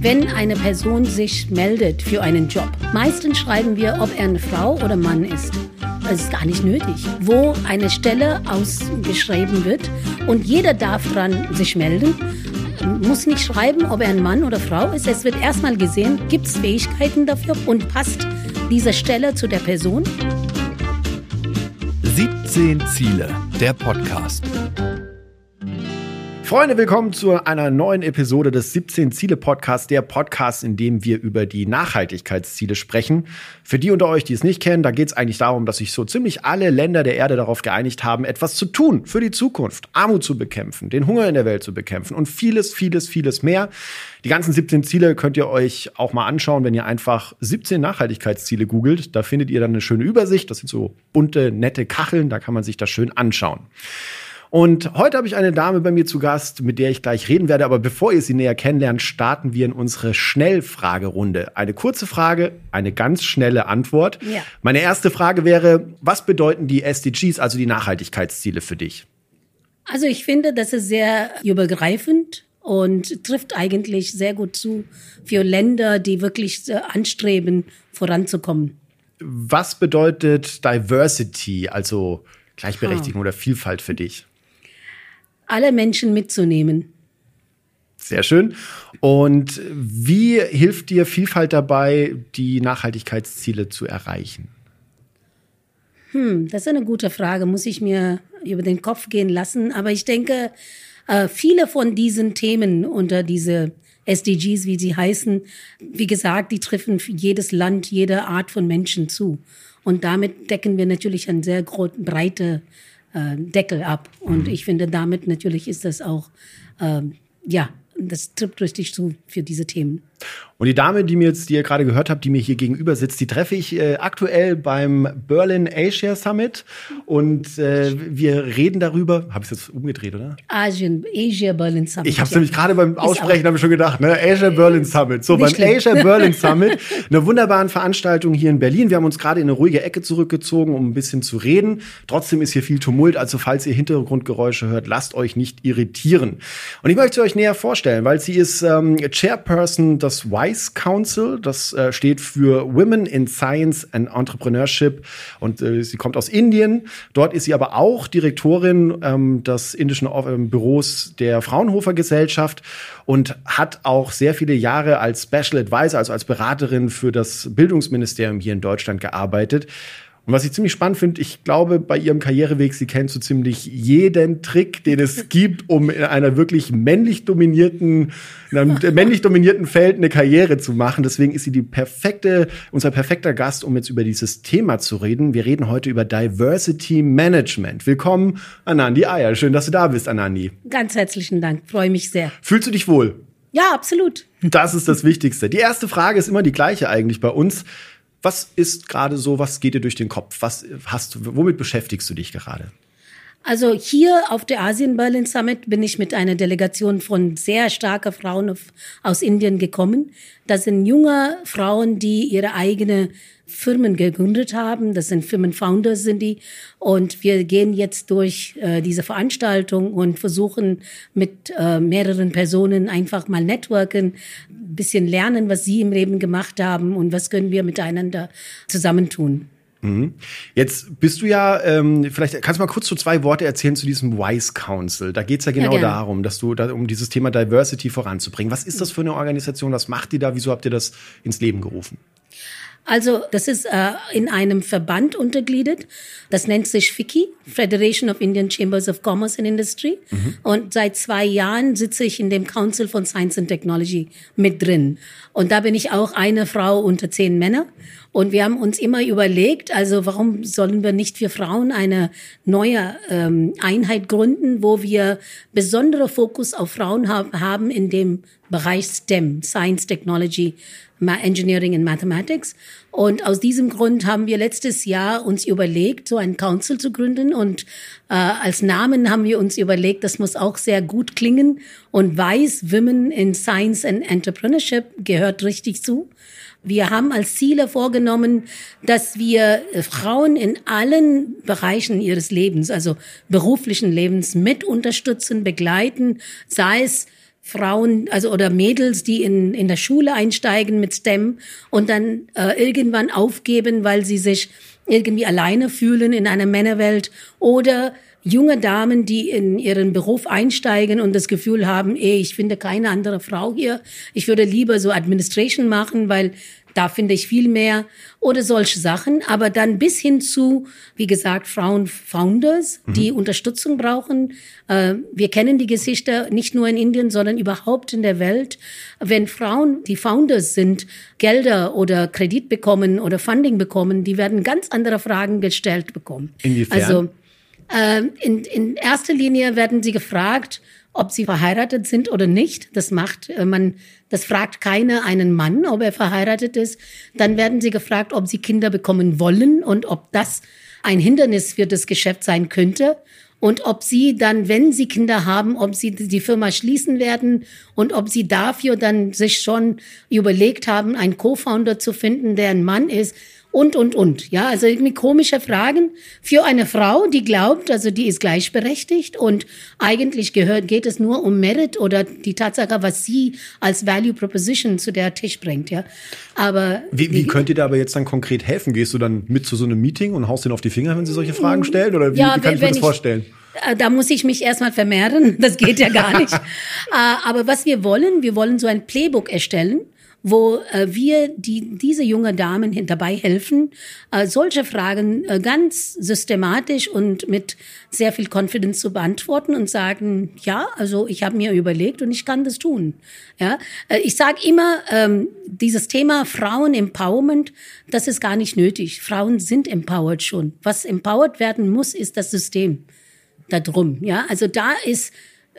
wenn eine Person sich meldet für einen Job. Meistens schreiben wir, ob er eine Frau oder Mann ist. Das ist gar nicht nötig. Wo eine Stelle ausgeschrieben wird und jeder darf dran sich melden, muss nicht schreiben, ob er ein Mann oder Frau ist. Es wird erstmal gesehen, gibt es Fähigkeiten dafür und passt diese Stelle zu der Person. 17 Ziele, der Podcast. Freunde, willkommen zu einer neuen Episode des 17 Ziele Podcasts, der Podcast, in dem wir über die Nachhaltigkeitsziele sprechen. Für die unter euch, die es nicht kennen, da geht es eigentlich darum, dass sich so ziemlich alle Länder der Erde darauf geeinigt haben, etwas zu tun für die Zukunft, Armut zu bekämpfen, den Hunger in der Welt zu bekämpfen und vieles, vieles, vieles mehr. Die ganzen 17 Ziele könnt ihr euch auch mal anschauen, wenn ihr einfach 17 Nachhaltigkeitsziele googelt. Da findet ihr dann eine schöne Übersicht. Das sind so bunte, nette Kacheln, da kann man sich das schön anschauen. Und heute habe ich eine Dame bei mir zu Gast, mit der ich gleich reden werde. Aber bevor ihr sie näher kennenlernt, starten wir in unsere Schnellfragerunde. Eine kurze Frage, eine ganz schnelle Antwort. Ja. Meine erste Frage wäre, was bedeuten die SDGs, also die Nachhaltigkeitsziele für dich? Also ich finde, das ist sehr übergreifend und trifft eigentlich sehr gut zu für Länder, die wirklich anstreben, voranzukommen. Was bedeutet Diversity, also Gleichberechtigung ha. oder Vielfalt für dich? Alle Menschen mitzunehmen. Sehr schön. Und wie hilft dir Vielfalt dabei, die Nachhaltigkeitsziele zu erreichen? Hm, das ist eine gute Frage, muss ich mir über den Kopf gehen lassen. Aber ich denke, äh, viele von diesen Themen unter diese SDGs, wie sie heißen, wie gesagt, die treffen jedes Land, jede Art von Menschen zu. Und damit decken wir natürlich eine sehr breite äh, Deckel ab. Und mhm. ich finde, damit natürlich ist das auch, ähm, ja, das trifft richtig zu für diese Themen. Und die Dame, die mir jetzt, die ihr gerade gehört habt, die mir hier gegenüber sitzt, die treffe ich äh, aktuell beim Berlin Asia Summit. Und äh, wir reden darüber. Habe ich es jetzt umgedreht, oder? Asien, Asia Berlin Summit. Ich habe es nämlich gerade beim Aussprechen habe ich schon gedacht, ne? Asia Berlin Summit. So, beim schlimm. Asia Berlin Summit, eine wunderbare Veranstaltung hier in Berlin. Wir haben uns gerade in eine ruhige Ecke zurückgezogen, um ein bisschen zu reden. Trotzdem ist hier viel Tumult, also falls ihr Hintergrundgeräusche hört, lasst euch nicht irritieren. Und ich möchte sie euch näher vorstellen, weil sie ist ähm, Chairperson des WISE Council. Das äh, steht für Women in Science and Entrepreneurship und äh, sie kommt aus Indien. Dort ist sie aber auch Direktorin ähm, des indischen ähm, Büros der Fraunhofer Gesellschaft und hat auch sehr viele Jahre als Special Advisor, also als Beraterin für das Bildungsministerium hier in Deutschland gearbeitet. Und was ich ziemlich spannend finde, ich glaube, bei ihrem Karriereweg, sie kennt so ziemlich jeden Trick, den es gibt, um in einer wirklich männlich dominierten, in einem männlich dominierten Feld eine Karriere zu machen. Deswegen ist sie die perfekte, unser perfekter Gast, um jetzt über dieses Thema zu reden. Wir reden heute über Diversity Management. Willkommen, Anandi Eier. Schön, dass du da bist, Anandi. Ganz herzlichen Dank. Freue mich sehr. Fühlst du dich wohl? Ja, absolut. Das ist das Wichtigste. Die erste Frage ist immer die gleiche eigentlich bei uns. Was ist gerade so, was geht dir durch den Kopf? Was hast womit beschäftigst du dich gerade? Also hier auf der Asien Berlin Summit bin ich mit einer Delegation von sehr starken Frauen aus Indien gekommen. Das sind junge Frauen, die ihre eigene Firmen gegründet haben. Das sind Firmenfounders sind die. Und wir gehen jetzt durch äh, diese Veranstaltung und versuchen mit äh, mehreren Personen einfach mal networken, bisschen lernen, was sie im Leben gemacht haben und was können wir miteinander zusammentun. Mhm. Jetzt bist du ja, ähm, vielleicht kannst du mal kurz so zwei Worte erzählen zu diesem WISE Council. Da geht's ja genau ja, darum, dass du da, um dieses Thema Diversity voranzubringen. Was ist das für eine Organisation? Was macht die da? Wieso habt ihr das ins Leben gerufen? Also das ist äh, in einem Verband untergliedert. Das nennt sich FICI, Federation of Indian Chambers of Commerce and Industry. Mhm. Und seit zwei Jahren sitze ich in dem Council von Science and Technology mit drin. Und da bin ich auch eine Frau unter zehn Männer. Und wir haben uns immer überlegt, also warum sollen wir nicht für Frauen eine neue ähm, Einheit gründen, wo wir besondere Fokus auf Frauen haben, haben in dem Bereich STEM, Science, Technology, Engineering and Mathematics. Und aus diesem Grund haben wir letztes Jahr uns überlegt, so einen Council zu gründen. Und äh, als Namen haben wir uns überlegt, das muss auch sehr gut klingen. Und Weiß Women in Science and Entrepreneurship gehört richtig zu. Wir haben als Ziele vorgenommen, dass wir Frauen in allen Bereichen ihres Lebens, also beruflichen Lebens, mit unterstützen, begleiten, sei es Frauen, also oder Mädels, die in, in der Schule einsteigen mit STEM und dann äh, irgendwann aufgeben, weil sie sich irgendwie alleine fühlen in einer Männerwelt oder junge Damen, die in ihren Beruf einsteigen und das Gefühl haben, ey, ich finde keine andere Frau hier. Ich würde lieber so Administration machen, weil da finde ich viel mehr oder solche Sachen. Aber dann bis hin zu, wie gesagt, Frauen-Founders, mhm. die Unterstützung brauchen. Äh, wir kennen die Geschichte nicht nur in Indien, sondern überhaupt in der Welt. Wenn Frauen, die Founders sind, Gelder oder Kredit bekommen oder Funding bekommen, die werden ganz andere Fragen gestellt bekommen. Inwiefern? Also äh, in, in erster Linie werden sie gefragt, ob sie verheiratet sind oder nicht. Das macht äh, man, das fragt keiner einen Mann, ob er verheiratet ist. Dann werden sie gefragt, ob sie Kinder bekommen wollen und ob das ein Hindernis für das Geschäft sein könnte. Und ob sie dann, wenn sie Kinder haben, ob sie die Firma schließen werden und ob sie dafür dann sich schon überlegt haben, einen Co-Founder zu finden, der ein Mann ist und, und, und. Ja, also irgendwie komische Fragen für eine Frau, die glaubt, also die ist gleichberechtigt und eigentlich gehört, geht es nur um Merit oder die Tatsache, was sie als Value Proposition zu der Tisch bringt, ja. Aber. Wie, wie könnt ihr da aber jetzt dann konkret helfen? Gehst du dann mit zu so einem Meeting und haust den auf die Finger, wenn sie solche Fragen stellen? Oder wie, ja, wie kann ich mir das vorstellen? Äh, da muss ich mich erstmal vermehren. Das geht ja gar nicht. Äh, aber was wir wollen, wir wollen so ein Playbook erstellen wo äh, wir die, diese junge Damen dabei helfen, äh, solche Fragen äh, ganz systematisch und mit sehr viel Confidence zu beantworten und sagen, ja, also ich habe mir überlegt und ich kann das tun. Ja, äh, ich sage immer, ähm, dieses Thema Frauen Empowerment, das ist gar nicht nötig. Frauen sind empowered schon. Was empowered werden muss, ist das System da drum. Ja, also da ist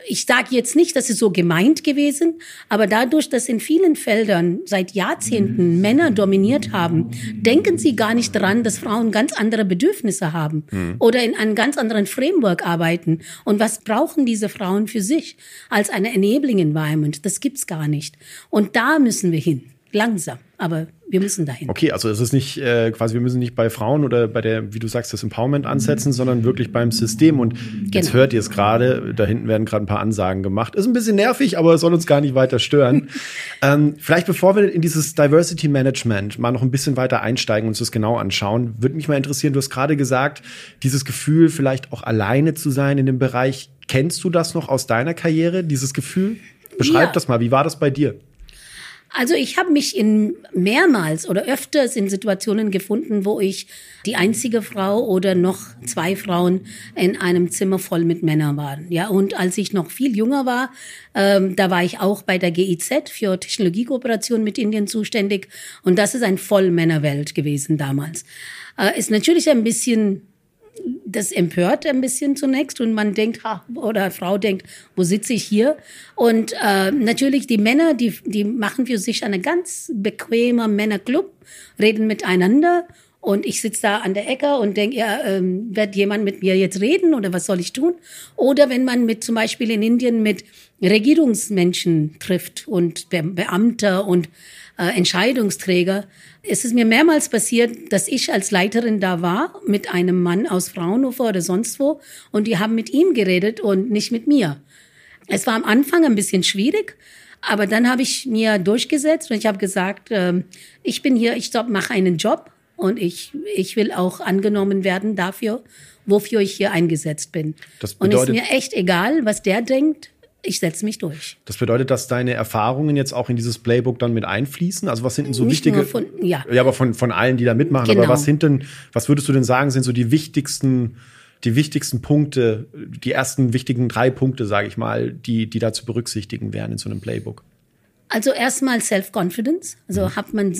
ich sage jetzt nicht, das ist so gemeint gewesen, aber dadurch, dass in vielen Feldern seit Jahrzehnten Männer dominiert haben, denken sie gar nicht daran, dass Frauen ganz andere Bedürfnisse haben mhm. oder in einem ganz anderen Framework arbeiten. Und was brauchen diese Frauen für sich als eine Enabling Environment? Das gibt's gar nicht. Und da müssen wir hin, langsam, aber wir müssen dahin. Okay, also es ist nicht äh, quasi, wir müssen nicht bei Frauen oder bei der, wie du sagst, das Empowerment ansetzen, sondern wirklich beim System. Und genau. jetzt hört ihr es gerade, da hinten werden gerade ein paar Ansagen gemacht. Ist ein bisschen nervig, aber es soll uns gar nicht weiter stören. ähm, vielleicht bevor wir in dieses Diversity Management mal noch ein bisschen weiter einsteigen und uns das genau anschauen, würde mich mal interessieren, du hast gerade gesagt, dieses Gefühl, vielleicht auch alleine zu sein in dem Bereich. Kennst du das noch aus deiner Karriere, dieses Gefühl? Beschreib ja. das mal, wie war das bei dir? Also ich habe mich in mehrmals oder öfters in Situationen gefunden, wo ich die einzige Frau oder noch zwei Frauen in einem Zimmer voll mit Männern waren. Ja, und als ich noch viel jünger war, ähm, da war ich auch bei der GIZ für Technologiekooperation mit Indien zuständig und das ist ein Vollmännerwelt gewesen damals. Äh, ist natürlich ein bisschen das empört ein bisschen zunächst und man denkt, ha, oder Frau denkt, wo sitze ich hier? Und äh, natürlich die Männer, die, die machen für sich einen ganz bequemer Männerclub, reden miteinander und ich sitze da an der Ecke und denke, ja, ähm, wird jemand mit mir jetzt reden oder was soll ich tun? Oder wenn man mit zum Beispiel in Indien mit Regierungsmenschen trifft und Be Beamter und äh, Entscheidungsträger. Es ist mir mehrmals passiert, dass ich als Leiterin da war mit einem Mann aus Fraunhofer oder sonst wo und die haben mit ihm geredet und nicht mit mir. Es war am Anfang ein bisschen schwierig, aber dann habe ich mir durchgesetzt und ich habe gesagt, äh, ich bin hier, ich mache einen Job und ich, ich will auch angenommen werden dafür, wofür ich hier eingesetzt bin. Das bedeutet, und ist mir echt egal, was der denkt ich setze mich durch. Das bedeutet, dass deine Erfahrungen jetzt auch in dieses Playbook dann mit einfließen? Also was sind denn so Nicht wichtige? Von, ja. ja, aber von, von allen, die da mitmachen. Genau. Aber was sind denn, was würdest du denn sagen, sind so die wichtigsten, die wichtigsten Punkte, die ersten wichtigen drei Punkte, sage ich mal, die, die da zu berücksichtigen wären in so einem Playbook? Also erstmal Self-Confidence. Also mhm. hat man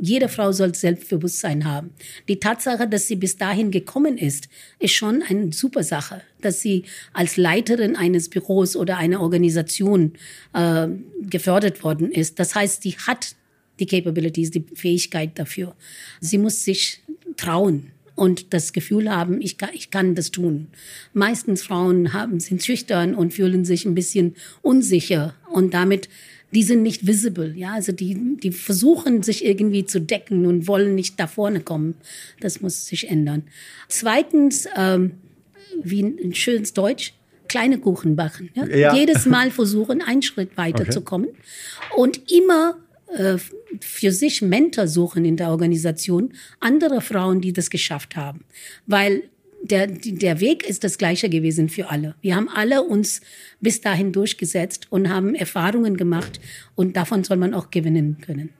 jede Frau soll Selbstbewusstsein haben. Die Tatsache, dass sie bis dahin gekommen ist, ist schon eine super Sache. Dass sie als Leiterin eines Büros oder einer Organisation äh, gefördert worden ist. Das heißt, sie hat die Capabilities, die Fähigkeit dafür. Sie muss sich trauen und das Gefühl haben, ich kann, ich kann das tun. Meistens Frauen haben, sind schüchtern und fühlen sich ein bisschen unsicher und damit die sind nicht visible, ja, also die, die versuchen sich irgendwie zu decken und wollen nicht da vorne kommen. Das muss sich ändern. Zweitens, ähm, wie ein schönes Deutsch, kleine Kuchen backen. Ja? ja. Jedes Mal versuchen, einen Schritt weiterzukommen okay. und immer äh, für sich Mentor suchen in der Organisation, andere Frauen, die das geschafft haben. Weil der, der Weg ist das gleiche gewesen für alle. Wir haben alle uns bis dahin durchgesetzt und haben Erfahrungen gemacht und davon soll man auch gewinnen können.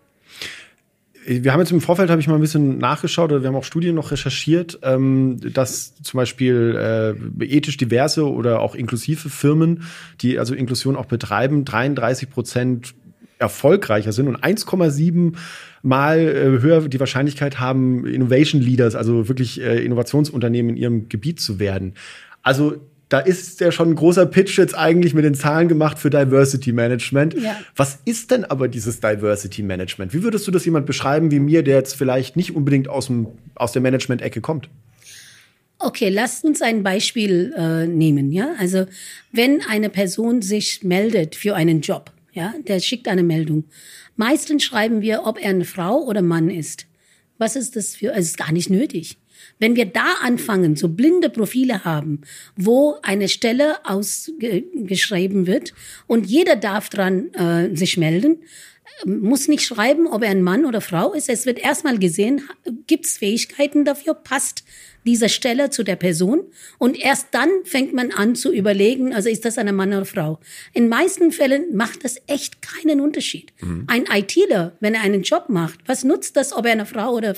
Wir haben jetzt im Vorfeld, habe ich mal ein bisschen nachgeschaut, oder wir haben auch Studien noch recherchiert, ähm, dass zum Beispiel äh, ethisch diverse oder auch inklusive Firmen, die also Inklusion auch betreiben, 33 Prozent erfolgreicher sind und 1,7 mal äh, höher die Wahrscheinlichkeit haben, Innovation Leaders, also wirklich äh, Innovationsunternehmen in ihrem Gebiet zu werden. Also da ist ja schon ein großer Pitch jetzt eigentlich mit den Zahlen gemacht für Diversity Management. Ja. Was ist denn aber dieses Diversity Management? Wie würdest du das jemand beschreiben wie mir, der jetzt vielleicht nicht unbedingt aus, dem, aus der Management-Ecke kommt? Okay, lasst uns ein Beispiel äh, nehmen. Ja, also wenn eine Person sich meldet für einen Job, ja, der schickt eine Meldung. Meistens schreiben wir, ob er eine Frau oder Mann ist. Was ist das für? Es ist gar nicht nötig. Wenn wir da anfangen, so blinde Profile haben, wo eine Stelle ausgeschrieben wird und jeder darf dran äh, sich melden, muss nicht schreiben, ob er ein Mann oder Frau ist. Es wird erstmal gesehen, gibt es Fähigkeiten dafür, passt dieser Stelle zu der Person und erst dann fängt man an zu überlegen, also ist das eine Mann oder Frau. In meisten Fällen macht das echt keinen Unterschied. Mhm. Ein ITler, wenn er einen Job macht, was nutzt das, ob er eine Frau oder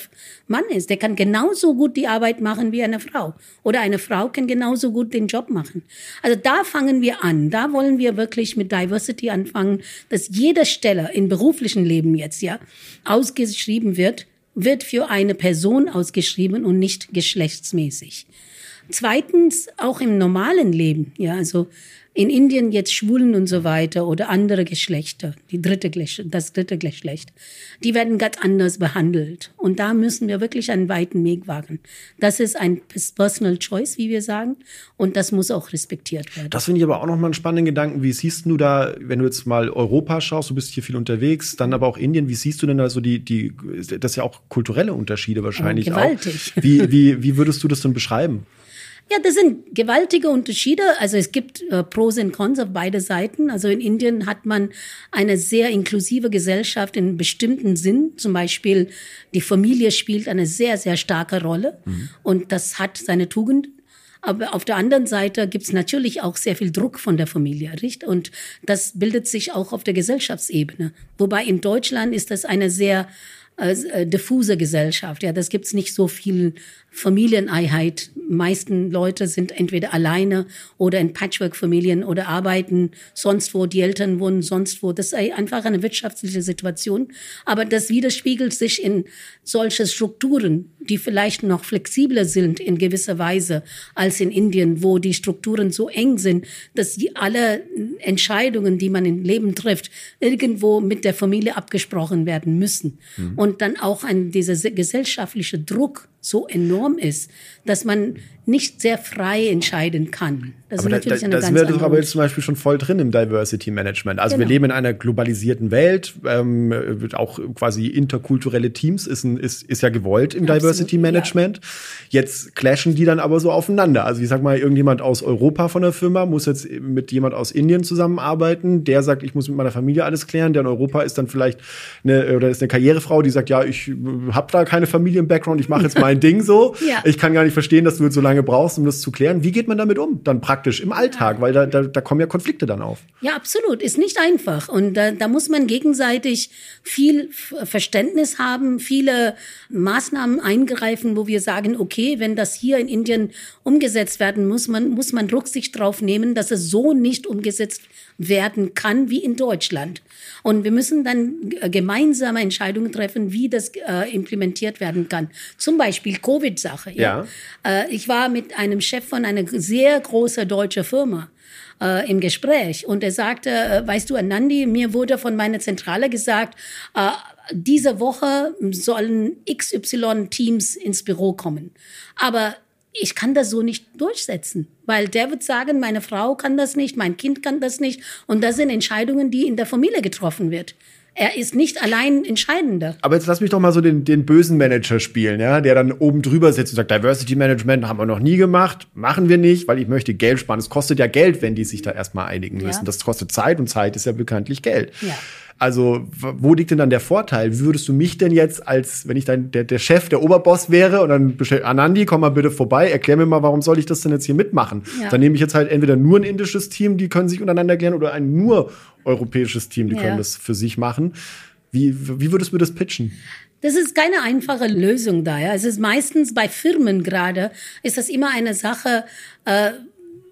Mann ist? Der kann genauso gut die Arbeit machen wie eine Frau oder eine Frau kann genauso gut den Job machen. Also da fangen wir an, da wollen wir wirklich mit Diversity anfangen, dass jede Stelle im beruflichen Leben jetzt ja ausgeschrieben wird wird für eine Person ausgeschrieben und nicht geschlechtsmäßig. Zweitens, auch im normalen Leben, ja, also in Indien jetzt Schwulen und so weiter oder andere Geschlechter, die dritte das dritte Geschlecht, die werden ganz anders behandelt. Und da müssen wir wirklich einen weiten Weg wagen. Das ist ein Personal Choice, wie wir sagen, und das muss auch respektiert werden. Das finde ich aber auch noch mal einen spannenden Gedanken. Wie siehst du da, wenn du jetzt mal Europa schaust, du bist hier viel unterwegs, dann aber auch Indien, wie siehst du denn da so die, die, das ist ja auch kulturelle Unterschiede wahrscheinlich gewaltig. auch. Wie, wie, wie würdest du das denn beschreiben? Ja, das sind gewaltige Unterschiede. Also es gibt äh, Pros und Cons auf beide Seiten. Also in Indien hat man eine sehr inklusive Gesellschaft in bestimmten Sinn. Zum Beispiel die Familie spielt eine sehr, sehr starke Rolle mhm. und das hat seine Tugenden. Aber auf der anderen Seite gibt es natürlich auch sehr viel Druck von der Familie, richtig? Und das bildet sich auch auf der Gesellschaftsebene. Wobei in Deutschland ist das eine sehr äh, diffuse Gesellschaft. Ja, das gibt's nicht so viel Familieneinheit. Meisten Leute sind entweder alleine oder in Patchwork-Familien oder arbeiten sonst wo, die Eltern wohnen sonst wo. Das ist einfach eine wirtschaftliche Situation. Aber das widerspiegelt sich in solche Strukturen, die vielleicht noch flexibler sind in gewisser Weise als in Indien, wo die Strukturen so eng sind, dass alle Entscheidungen, die man im Leben trifft, irgendwo mit der Familie abgesprochen werden müssen. Mhm. Und dann auch ein, dieser gesellschaftliche Druck so enorm ist, dass man nicht sehr frei entscheiden kann. Das aber ist natürlich da, da, eine da sind wir doch aber jetzt zum Beispiel schon voll drin im Diversity Management. Also genau. wir leben in einer globalisierten Welt, ähm, auch quasi interkulturelle Teams ist, ein, ist, ist ja gewollt im Absolut, Diversity Management. Ja. Jetzt clashen die dann aber so aufeinander. Also ich sag mal, irgendjemand aus Europa von der Firma muss jetzt mit jemand aus Indien zusammenarbeiten. Der sagt, ich muss mit meiner Familie alles klären. Der in Europa ist dann vielleicht eine, oder ist eine Karrierefrau, die sagt, ja, ich habe da keine Familien-Background, ich mache jetzt mein Ding so. Ja. Ich kann gar nicht verstehen, dass du jetzt so lange brauchst, um das zu klären. Wie geht man damit um? Dann praktisch im Alltag, weil da, da, da kommen ja Konflikte dann auf. Ja, absolut. Ist nicht einfach. Und da, da muss man gegenseitig viel Verständnis haben, viele Maßnahmen eingreifen, wo wir sagen, okay, wenn das hier in Indien umgesetzt werden muss, man, muss man Rücksicht drauf nehmen, dass es so nicht umgesetzt werden kann wie in Deutschland. Und wir müssen dann äh, gemeinsame Entscheidungen treffen, wie das äh, implementiert werden kann. Zum Beispiel Covid-Sache. Ja. ja. Äh, ich war mit einem Chef von einer sehr großen deutschen Firma äh, im Gespräch und er sagte, äh, weißt du, Anandi, mir wurde von meiner Zentrale gesagt, äh, diese Woche sollen XY Teams ins Büro kommen. Aber ich kann das so nicht durchsetzen, weil der wird sagen, meine Frau kann das nicht, mein Kind kann das nicht und das sind Entscheidungen, die in der Familie getroffen wird. er ist nicht allein Entscheidender. Aber jetzt lass mich doch mal so den, den bösen Manager spielen, ja, der dann oben drüber sitzt und sagt, Diversity Management haben wir noch nie gemacht, machen wir nicht, weil ich möchte Geld sparen. Es kostet ja Geld, wenn die sich da erstmal einigen müssen. Ja. Das kostet Zeit und Zeit ist ja bekanntlich Geld. Ja. Also, wo liegt denn dann der Vorteil? Wie würdest du mich denn jetzt als, wenn ich dann der, der Chef, der Oberboss wäre und dann bestellt Anandi, komm mal bitte vorbei, erklär mir mal, warum soll ich das denn jetzt hier mitmachen? Ja. Dann nehme ich jetzt halt entweder nur ein indisches Team, die können sich untereinander klären, oder ein nur europäisches Team, die ja. können das für sich machen. Wie, wie würdest du mir das pitchen? Das ist keine einfache Lösung da. Ja. Es ist meistens bei Firmen gerade, ist das immer eine Sache, äh,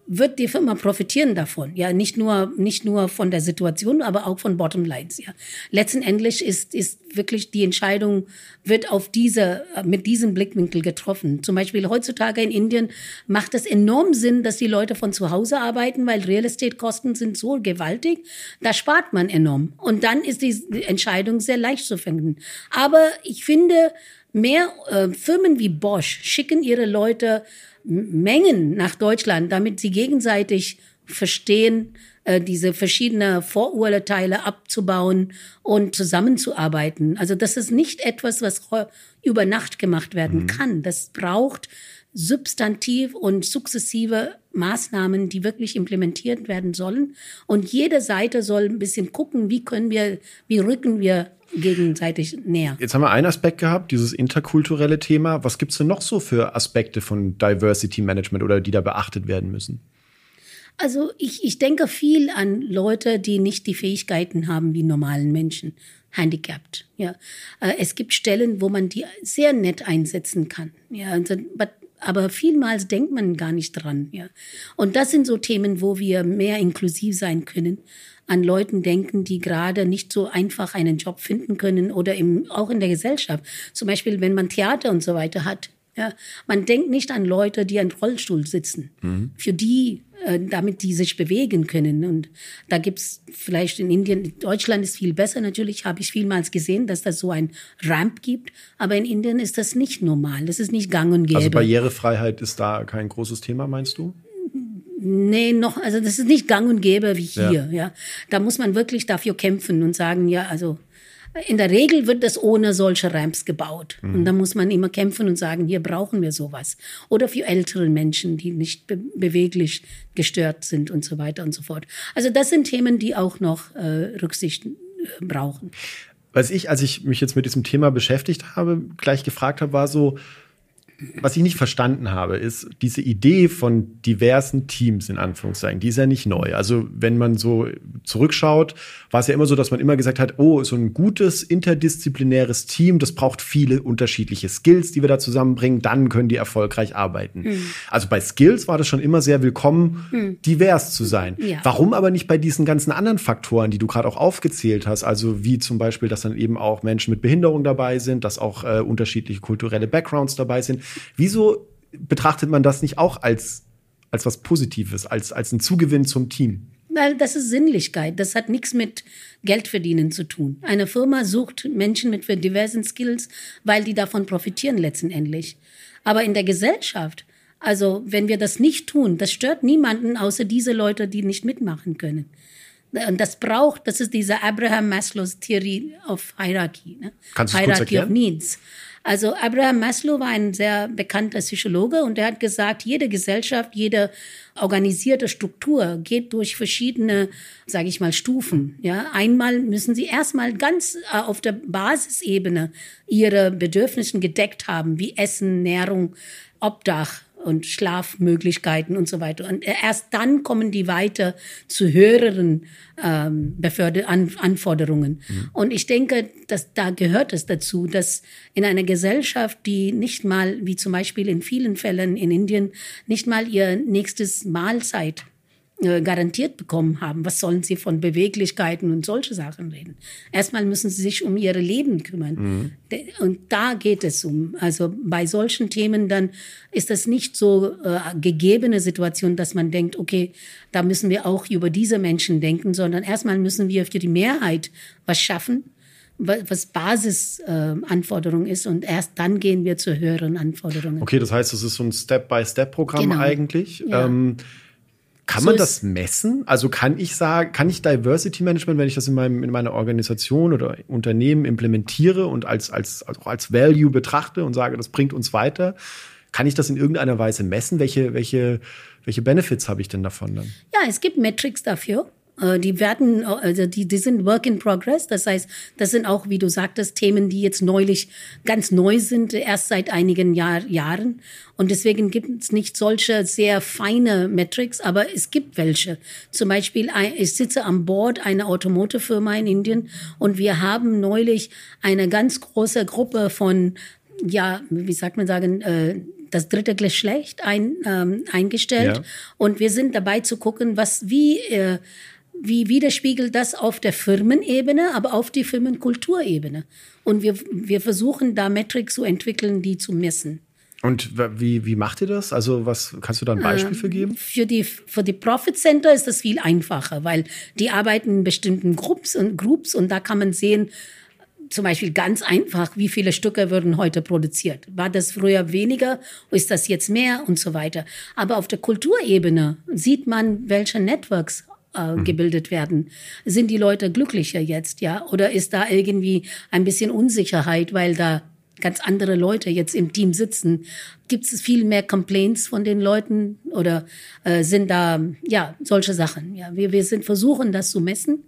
wird die Firma profitieren davon. Ja, nicht nur, nicht nur von der Situation, aber auch von Bottomlines. Ja, letzten Endes ist, ist wirklich die Entscheidung wird auf diese, mit diesem Blickwinkel getroffen. Zum Beispiel heutzutage in Indien macht es enorm Sinn, dass die Leute von zu Hause arbeiten, weil Real Estate Kosten sind so gewaltig. Da spart man enorm. Und dann ist die Entscheidung sehr leicht zu finden. Aber ich finde, mehr äh, Firmen wie Bosch schicken ihre Leute Mengen nach Deutschland, damit sie gegenseitig verstehen, äh, diese verschiedenen Vorurteile abzubauen und zusammenzuarbeiten. Also das ist nicht etwas, was über Nacht gemacht werden mhm. kann. Das braucht substantiv und sukzessive Maßnahmen, die wirklich implementiert werden sollen. Und jede Seite soll ein bisschen gucken, wie können wir, wie rücken wir gegenseitig näher. Jetzt haben wir einen Aspekt gehabt, dieses interkulturelle Thema. Was gibt es denn noch so für Aspekte von Diversity Management oder die da beachtet werden müssen? Also ich, ich denke viel an Leute, die nicht die Fähigkeiten haben wie normalen Menschen, handicapped. Ja, äh, es gibt Stellen, wo man die sehr nett einsetzen kann. Ja, also, aber vielmals denkt man gar nicht dran. Ja, und das sind so Themen, wo wir mehr inklusiv sein können an Leuten denken, die gerade nicht so einfach einen Job finden können oder im, auch in der Gesellschaft. Zum Beispiel, wenn man Theater und so weiter hat. Ja, man denkt nicht an Leute, die an Rollstuhl sitzen. Mhm. Für die, damit die sich bewegen können. Und da gibt's vielleicht in Indien, Deutschland ist viel besser natürlich, habe ich vielmals gesehen, dass das so ein Ramp gibt. Aber in Indien ist das nicht normal. Das ist nicht gang und gäbe. Also Barrierefreiheit ist da kein großes Thema, meinst du? Nee, noch, also das ist nicht gang und gäbe wie hier, ja. ja. Da muss man wirklich dafür kämpfen und sagen, ja, also in der Regel wird das ohne solche Ramps gebaut. Mhm. Und da muss man immer kämpfen und sagen, hier brauchen wir sowas. Oder für ältere Menschen, die nicht be beweglich gestört sind und so weiter und so fort. Also das sind Themen, die auch noch äh, Rücksicht äh, brauchen. Was ich, als ich mich jetzt mit diesem Thema beschäftigt habe, gleich gefragt habe, war so, was ich nicht verstanden habe, ist diese Idee von diversen Teams in Anführungszeichen, die ist ja nicht neu. Also wenn man so zurückschaut, war es ja immer so, dass man immer gesagt hat, oh, so ein gutes interdisziplinäres Team, das braucht viele unterschiedliche Skills, die wir da zusammenbringen, dann können die erfolgreich arbeiten. Mhm. Also bei Skills war das schon immer sehr willkommen, mhm. divers zu sein. Ja. Warum aber nicht bei diesen ganzen anderen Faktoren, die du gerade auch aufgezählt hast, also wie zum Beispiel, dass dann eben auch Menschen mit Behinderung dabei sind, dass auch äh, unterschiedliche kulturelle Backgrounds dabei sind. Wieso betrachtet man das nicht auch als, als was Positives, als, als ein Zugewinn zum Team? Weil das ist Sinnlichkeit. Das hat nichts mit Geldverdienen zu tun. Eine Firma sucht Menschen mit diversen Skills, weil die davon profitieren letztendlich. Aber in der Gesellschaft, also wenn wir das nicht tun, das stört niemanden außer diese Leute, die nicht mitmachen können. Und das braucht, das ist diese Abraham Maslows Theorie of Hierarchy. Ne? Kannst du Hierarchy of Needs. Also Abraham Maslow war ein sehr bekannter Psychologe und er hat gesagt, jede Gesellschaft, jede organisierte Struktur geht durch verschiedene, sage ich mal, Stufen. Ja, einmal müssen sie erstmal ganz äh, auf der Basisebene ihre Bedürfnisse gedeckt haben, wie Essen, Nährung, Obdach, und Schlafmöglichkeiten und so weiter. Und erst dann kommen die weiter zu höheren ähm, Beförder An Anforderungen. Mhm. Und ich denke, dass da gehört es dazu, dass in einer Gesellschaft, die nicht mal, wie zum Beispiel in vielen Fällen in Indien, nicht mal ihr nächstes Mahlzeit äh, garantiert bekommen haben. Was sollen sie von Beweglichkeiten und solche Sachen reden? Erstmal müssen sie sich um ihre Leben kümmern. Mhm. Und da geht es um. Also bei solchen Themen dann ist das nicht so äh, gegebene Situation, dass man denkt, okay, da müssen wir auch über diese Menschen denken, sondern erstmal müssen wir für die Mehrheit was schaffen, was Basisanforderung äh, ist und erst dann gehen wir zu höheren Anforderungen. Okay, das heißt, es ist so ein Step-by-Step-Programm genau. eigentlich. Ja. Ähm, Kann so man das messen? Also kann ich sagen, kann ich Diversity Management, wenn ich das in, meinem, in meiner Organisation oder Unternehmen implementiere und als, als, also als Value betrachte und sage, das bringt uns weiter, kann ich das in irgendeiner Weise messen? Welche, welche, welche Benefits habe ich denn davon dann? Ja, es gibt Metrics dafür. Äh, die werden, also die, die sind Work in Progress. Das heißt, das sind auch, wie du sagtest, Themen, die jetzt neulich ganz neu sind, erst seit einigen Jahr, Jahren. Und deswegen gibt es nicht solche sehr feine Metrics, aber es gibt welche. Zum Beispiel, ich sitze am Board einer Automotive-Firma in Indien und wir haben neulich eine ganz große Gruppe von ja, wie sagt man sagen, äh, das dritte Geschlecht ein, ähm, eingestellt. Ja. Und wir sind dabei zu gucken, was, wie, äh, wie widerspiegelt das auf der Firmenebene, aber auf die Firmenkulturebene. Und wir, wir versuchen da Metrics zu entwickeln, die zu messen. Und wie, wie macht ihr das? Also, was kannst du da ein Beispiel ähm, für geben? Für die, für die Profit Center ist das viel einfacher, weil die arbeiten in bestimmten Groups und Groups und da kann man sehen, zum Beispiel ganz einfach, wie viele Stücke würden heute produziert? War das früher weniger? Ist das jetzt mehr und so weiter? Aber auf der Kulturebene sieht man, welche Networks äh, mhm. gebildet werden. Sind die Leute glücklicher jetzt, ja? Oder ist da irgendwie ein bisschen Unsicherheit, weil da ganz andere Leute jetzt im Team sitzen? Gibt es viel mehr Complaints von den Leuten oder äh, sind da ja solche Sachen? Ja, wir, wir sind versuchen das zu messen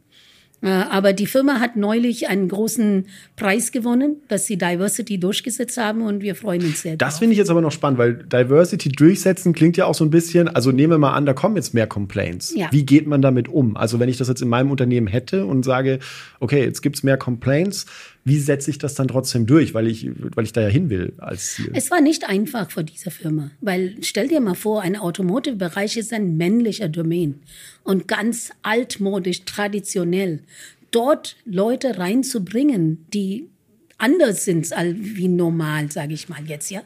aber die Firma hat neulich einen großen Preis gewonnen, dass sie Diversity durchgesetzt haben und wir freuen uns sehr. Das finde ich jetzt aber noch spannend, weil Diversity durchsetzen klingt ja auch so ein bisschen, also nehmen wir mal an, da kommen jetzt mehr Complaints. Ja. Wie geht man damit um? Also wenn ich das jetzt in meinem Unternehmen hätte und sage, okay, jetzt gibt es mehr Complaints, wie setze ich das dann trotzdem durch, weil ich, weil ich da ja hin will als Ziel? Es war nicht einfach für diese Firma, weil stell dir mal vor, ein Automotive-Bereich ist ein männlicher Domain und ganz altmodisch, traditionell. Dort Leute reinzubringen, die anders sind als wie normal, sage ich mal jetzt, ja.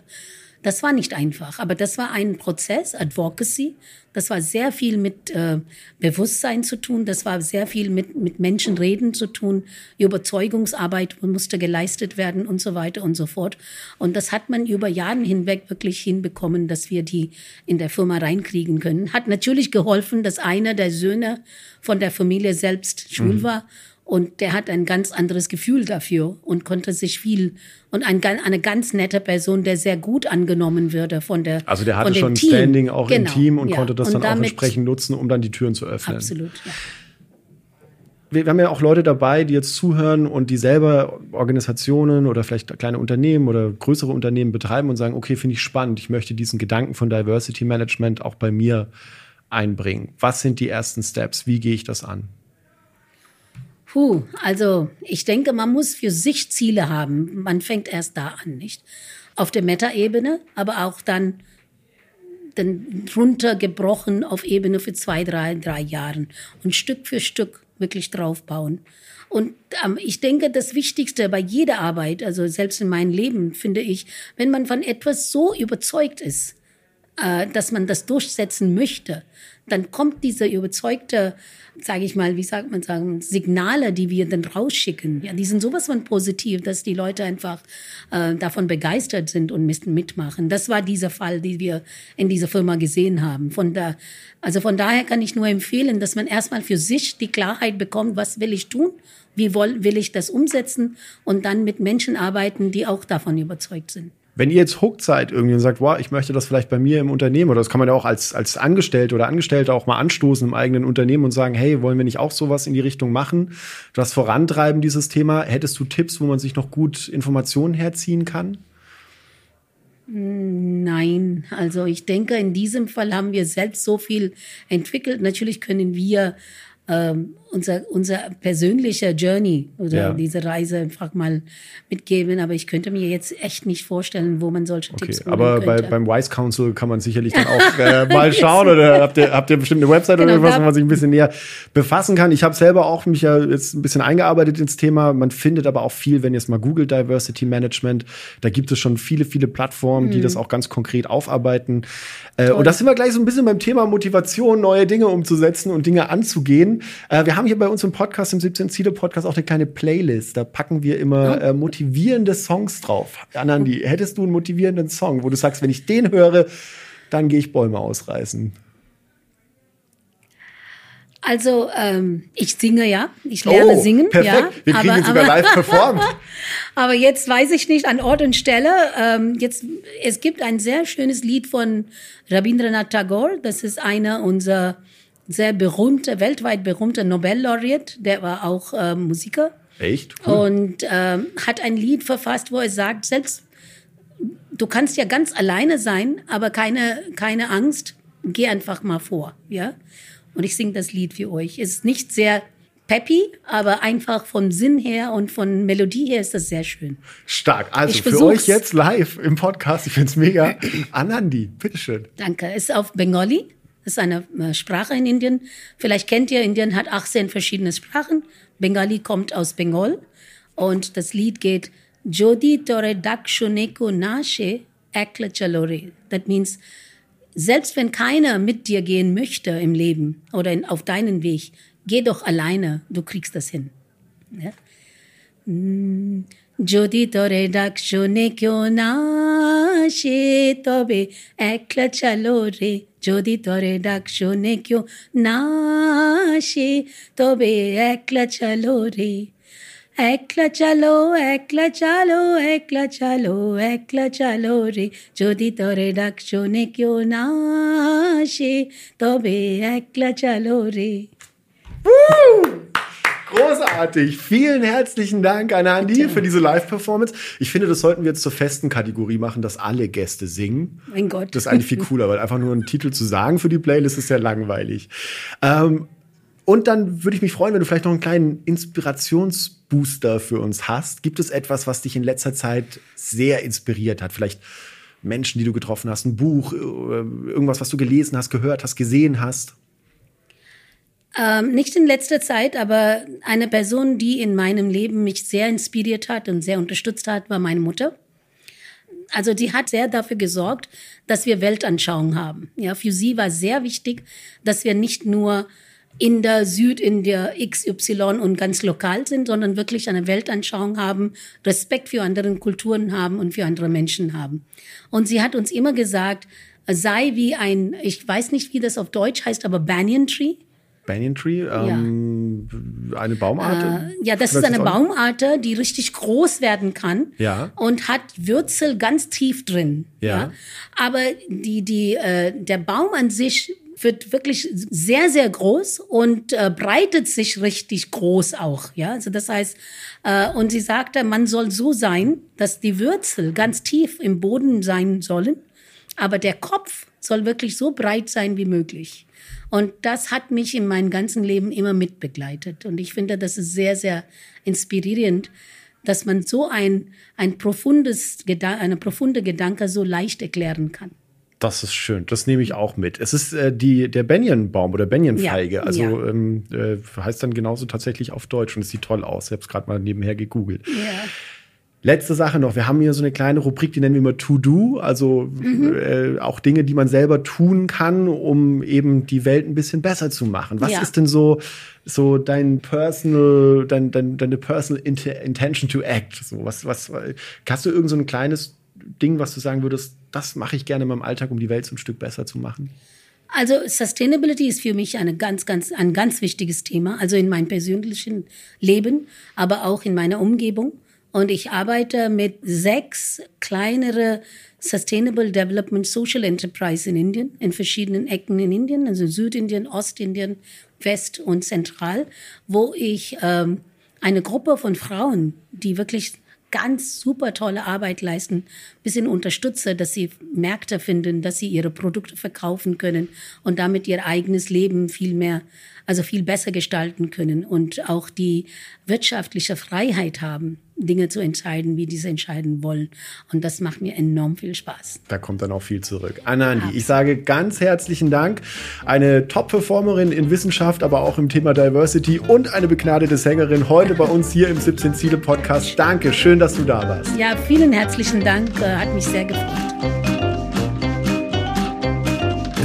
Das war nicht einfach, aber das war ein Prozess, Advocacy. Das war sehr viel mit äh, Bewusstsein zu tun. Das war sehr viel mit, mit Menschen reden zu tun. Überzeugungsarbeit musste geleistet werden und so weiter und so fort. Und das hat man über Jahre hinweg wirklich hinbekommen, dass wir die in der Firma reinkriegen können. Hat natürlich geholfen, dass einer der Söhne von der Familie selbst schwul mhm. war und der hat ein ganz anderes Gefühl dafür und konnte sich viel und ein, eine ganz nette Person, der sehr gut angenommen würde von der Also der hatte schon Team. Standing auch genau, im Team und ja. konnte das und dann auch entsprechend nutzen, um dann die Türen zu öffnen. Absolut. Ja. Wir, wir haben ja auch Leute dabei, die jetzt zuhören und die selber Organisationen oder vielleicht kleine Unternehmen oder größere Unternehmen betreiben und sagen, okay, finde ich spannend, ich möchte diesen Gedanken von Diversity Management auch bei mir einbringen. Was sind die ersten Steps? Wie gehe ich das an? Puh, also ich denke, man muss für sich Ziele haben. Man fängt erst da an, nicht? Auf der Meta-Ebene, aber auch dann, dann runtergebrochen auf Ebene für zwei, drei, drei Jahren und Stück für Stück wirklich draufbauen. Und ähm, ich denke, das Wichtigste bei jeder Arbeit, also selbst in meinem Leben, finde ich, wenn man von etwas so überzeugt ist, äh, dass man das durchsetzen möchte, dann kommt diese überzeugte, sage ich mal, wie sagt man sagen, Signale, die wir dann rausschicken, ja, die sind sowas von positiv, dass die Leute einfach äh, davon begeistert sind und mitmachen. Das war dieser Fall, den wir in dieser Firma gesehen haben. Von da, also von daher kann ich nur empfehlen, dass man erstmal für sich die Klarheit bekommt, was will ich tun, wie will ich das umsetzen und dann mit Menschen arbeiten, die auch davon überzeugt sind. Wenn ihr jetzt hooked seid irgendwie und sagt, wow, ich möchte das vielleicht bei mir im Unternehmen, oder das kann man ja auch als, als Angestellte oder Angestellte auch mal anstoßen im eigenen Unternehmen und sagen, hey, wollen wir nicht auch sowas in die Richtung machen, das vorantreiben, dieses Thema? Hättest du Tipps, wo man sich noch gut Informationen herziehen kann? Nein, also ich denke, in diesem Fall haben wir selbst so viel entwickelt. Natürlich können wir ähm, unser, unser persönlicher Journey oder ja. diese Reise einfach mal mitgeben. Aber ich könnte mir jetzt echt nicht vorstellen, wo man solche okay, Tipps Aber bei, beim Wise Council kann man sicherlich dann auch äh, mal schauen oder habt ihr, habt ihr bestimmt eine Website genau, oder irgendwas, wo man sich ein bisschen näher befassen kann. Ich habe selber auch mich ja jetzt ein bisschen eingearbeitet ins Thema. Man findet aber auch viel, wenn ihr jetzt mal Google Diversity Management, da gibt es schon viele, viele Plattformen, mhm. die das auch ganz konkret aufarbeiten. Äh, und das sind wir gleich so ein bisschen beim Thema Motivation, neue Dinge umzusetzen und Dinge anzugehen. Äh, wir haben hier bei uns im Podcast, im 17 Ziele Podcast, auch eine kleine Playlist. Da packen wir immer äh, motivierende Songs drauf. Anandi, hättest du einen motivierenden Song, wo du sagst, wenn ich den höre, dann gehe ich Bäume ausreißen? Also ähm, ich singe ja, ich lerne oh, singen. Perfekt. Ja, Wir kriegen aber, sogar live performt. aber jetzt weiß ich nicht an Ort und Stelle. Ähm, jetzt es gibt ein sehr schönes Lied von Rabindranath Tagore. Das ist einer unserer sehr berühmte, weltweit berühmter Nobel-Laureat. Der war auch äh, Musiker. Echt? Cool. Und ähm, hat ein Lied verfasst, wo er sagt, selbst du kannst ja ganz alleine sein, aber keine keine Angst. Geh einfach mal vor, ja. Und ich singe das Lied für euch. Es ist nicht sehr peppy, aber einfach vom Sinn her und von Melodie her ist das sehr schön. Stark. Also ich für versuch's. euch jetzt live im Podcast. Ich finde es mega. Anandi, bitteschön. Danke. Es ist auf Bengali. Ist eine äh, Sprache in Indien. Vielleicht kennt ihr, Indien hat 18 verschiedene Sprachen. Bengali kommt aus Bengal. Und das Lied geht Jodi tore dak shuneko nashe ekla chalore. That means, selbst wenn keiner mit dir gehen möchte im Leben oder in, auf deinen Weg, geh doch alleine, du kriegst das hin. Ja? যদি তোরে ডাক শুনে কেউ না সে তবে একলা চালো রে। যদি তোরে ডাক শুনে কেউ না সে তবে একলা চালো রে। একলা চালো একলা চালো একলা চালো একলা চালো রে। যদি তোরে ডাক শোনে কেউ না আসে, তবে একলা চালো রে। Großartig. Vielen herzlichen Dank an Andi für diese Live-Performance. Ich finde, das sollten wir jetzt zur festen Kategorie machen, dass alle Gäste singen. Mein Gott. Das ist eigentlich viel cooler, weil einfach nur einen Titel zu sagen für die Playlist ist ja langweilig. Ähm, und dann würde ich mich freuen, wenn du vielleicht noch einen kleinen Inspirationsbooster für uns hast. Gibt es etwas, was dich in letzter Zeit sehr inspiriert hat? Vielleicht Menschen, die du getroffen hast, ein Buch, äh, irgendwas, was du gelesen hast, gehört hast, gesehen hast? Ähm, nicht in letzter Zeit, aber eine Person, die in meinem Leben mich sehr inspiriert hat und sehr unterstützt hat, war meine Mutter. Also die hat sehr dafür gesorgt, dass wir Weltanschauung haben. Ja, für sie war sehr wichtig, dass wir nicht nur in der Süd, in der XY und ganz lokal sind, sondern wirklich eine Weltanschauung haben, Respekt für andere Kulturen haben und für andere Menschen haben. Und sie hat uns immer gesagt, sei wie ein, ich weiß nicht, wie das auf Deutsch heißt, aber Banyan Tree. Banyan Tree, ähm, ja. eine Baumart? Äh, ja, das ist eine Baumart, die richtig groß werden kann ja. und hat Wurzel ganz tief drin. Ja. ja. Aber die, die, äh, der Baum an sich wird wirklich sehr, sehr groß und äh, breitet sich richtig groß auch. Ja, also das heißt, äh, und sie sagte, man soll so sein, dass die Wurzel ganz tief im Boden sein sollen, aber der Kopf soll wirklich so breit sein wie möglich. Und das hat mich in meinem ganzen Leben immer mitbegleitet. Und ich finde, das ist sehr, sehr inspirierend, dass man so ein, ein profundes, eine profunde Gedanke so leicht erklären kann. Das ist schön. Das nehme ich auch mit. Es ist äh, die, der Banyan-Baum oder Banyan-Feige. Ja, also ja. Ähm, äh, heißt dann genauso tatsächlich auf Deutsch und es sieht toll aus. Ich habe es gerade mal nebenher gegoogelt. Ja. Letzte Sache noch. Wir haben hier so eine kleine Rubrik, die nennen wir immer To-Do. Also mhm. äh, auch Dinge, die man selber tun kann, um eben die Welt ein bisschen besser zu machen. Was ja. ist denn so, so dein personal, dein, dein, deine personal intention to act? So, was, was, hast du irgend so ein kleines Ding, was du sagen würdest, das mache ich gerne in meinem Alltag, um die Welt so ein Stück besser zu machen? Also Sustainability ist für mich eine ganz, ganz, ein ganz wichtiges Thema. Also in meinem persönlichen Leben, aber auch in meiner Umgebung. Und ich arbeite mit sechs kleinere Sustainable Development Social Enterprise in Indien, in verschiedenen Ecken in Indien, also Südindien, Ostindien, West und Zentral, wo ich ähm, eine Gruppe von Frauen, die wirklich ganz super tolle Arbeit leisten, bisschen unterstütze, dass sie Märkte finden, dass sie ihre Produkte verkaufen können und damit ihr eigenes Leben viel mehr, also viel besser gestalten können und auch die wirtschaftliche Freiheit haben. Dinge zu entscheiden, wie diese entscheiden wollen. Und das macht mir enorm viel Spaß. Da kommt dann auch viel zurück. Anandi, ja. ich sage ganz herzlichen Dank. Eine Top-Performerin in Wissenschaft, aber auch im Thema Diversity und eine begnadete Sängerin heute bei uns hier im 17 Ziele Podcast. Danke, schön, dass du da warst. Ja, vielen herzlichen Dank. Äh, hat mich sehr gefreut.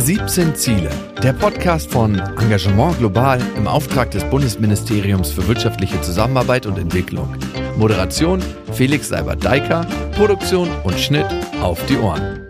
17 Ziele, der Podcast von Engagement Global im Auftrag des Bundesministeriums für wirtschaftliche Zusammenarbeit und Entwicklung. Moderation Felix Seibert-Deiker, Produktion und Schnitt auf die Ohren.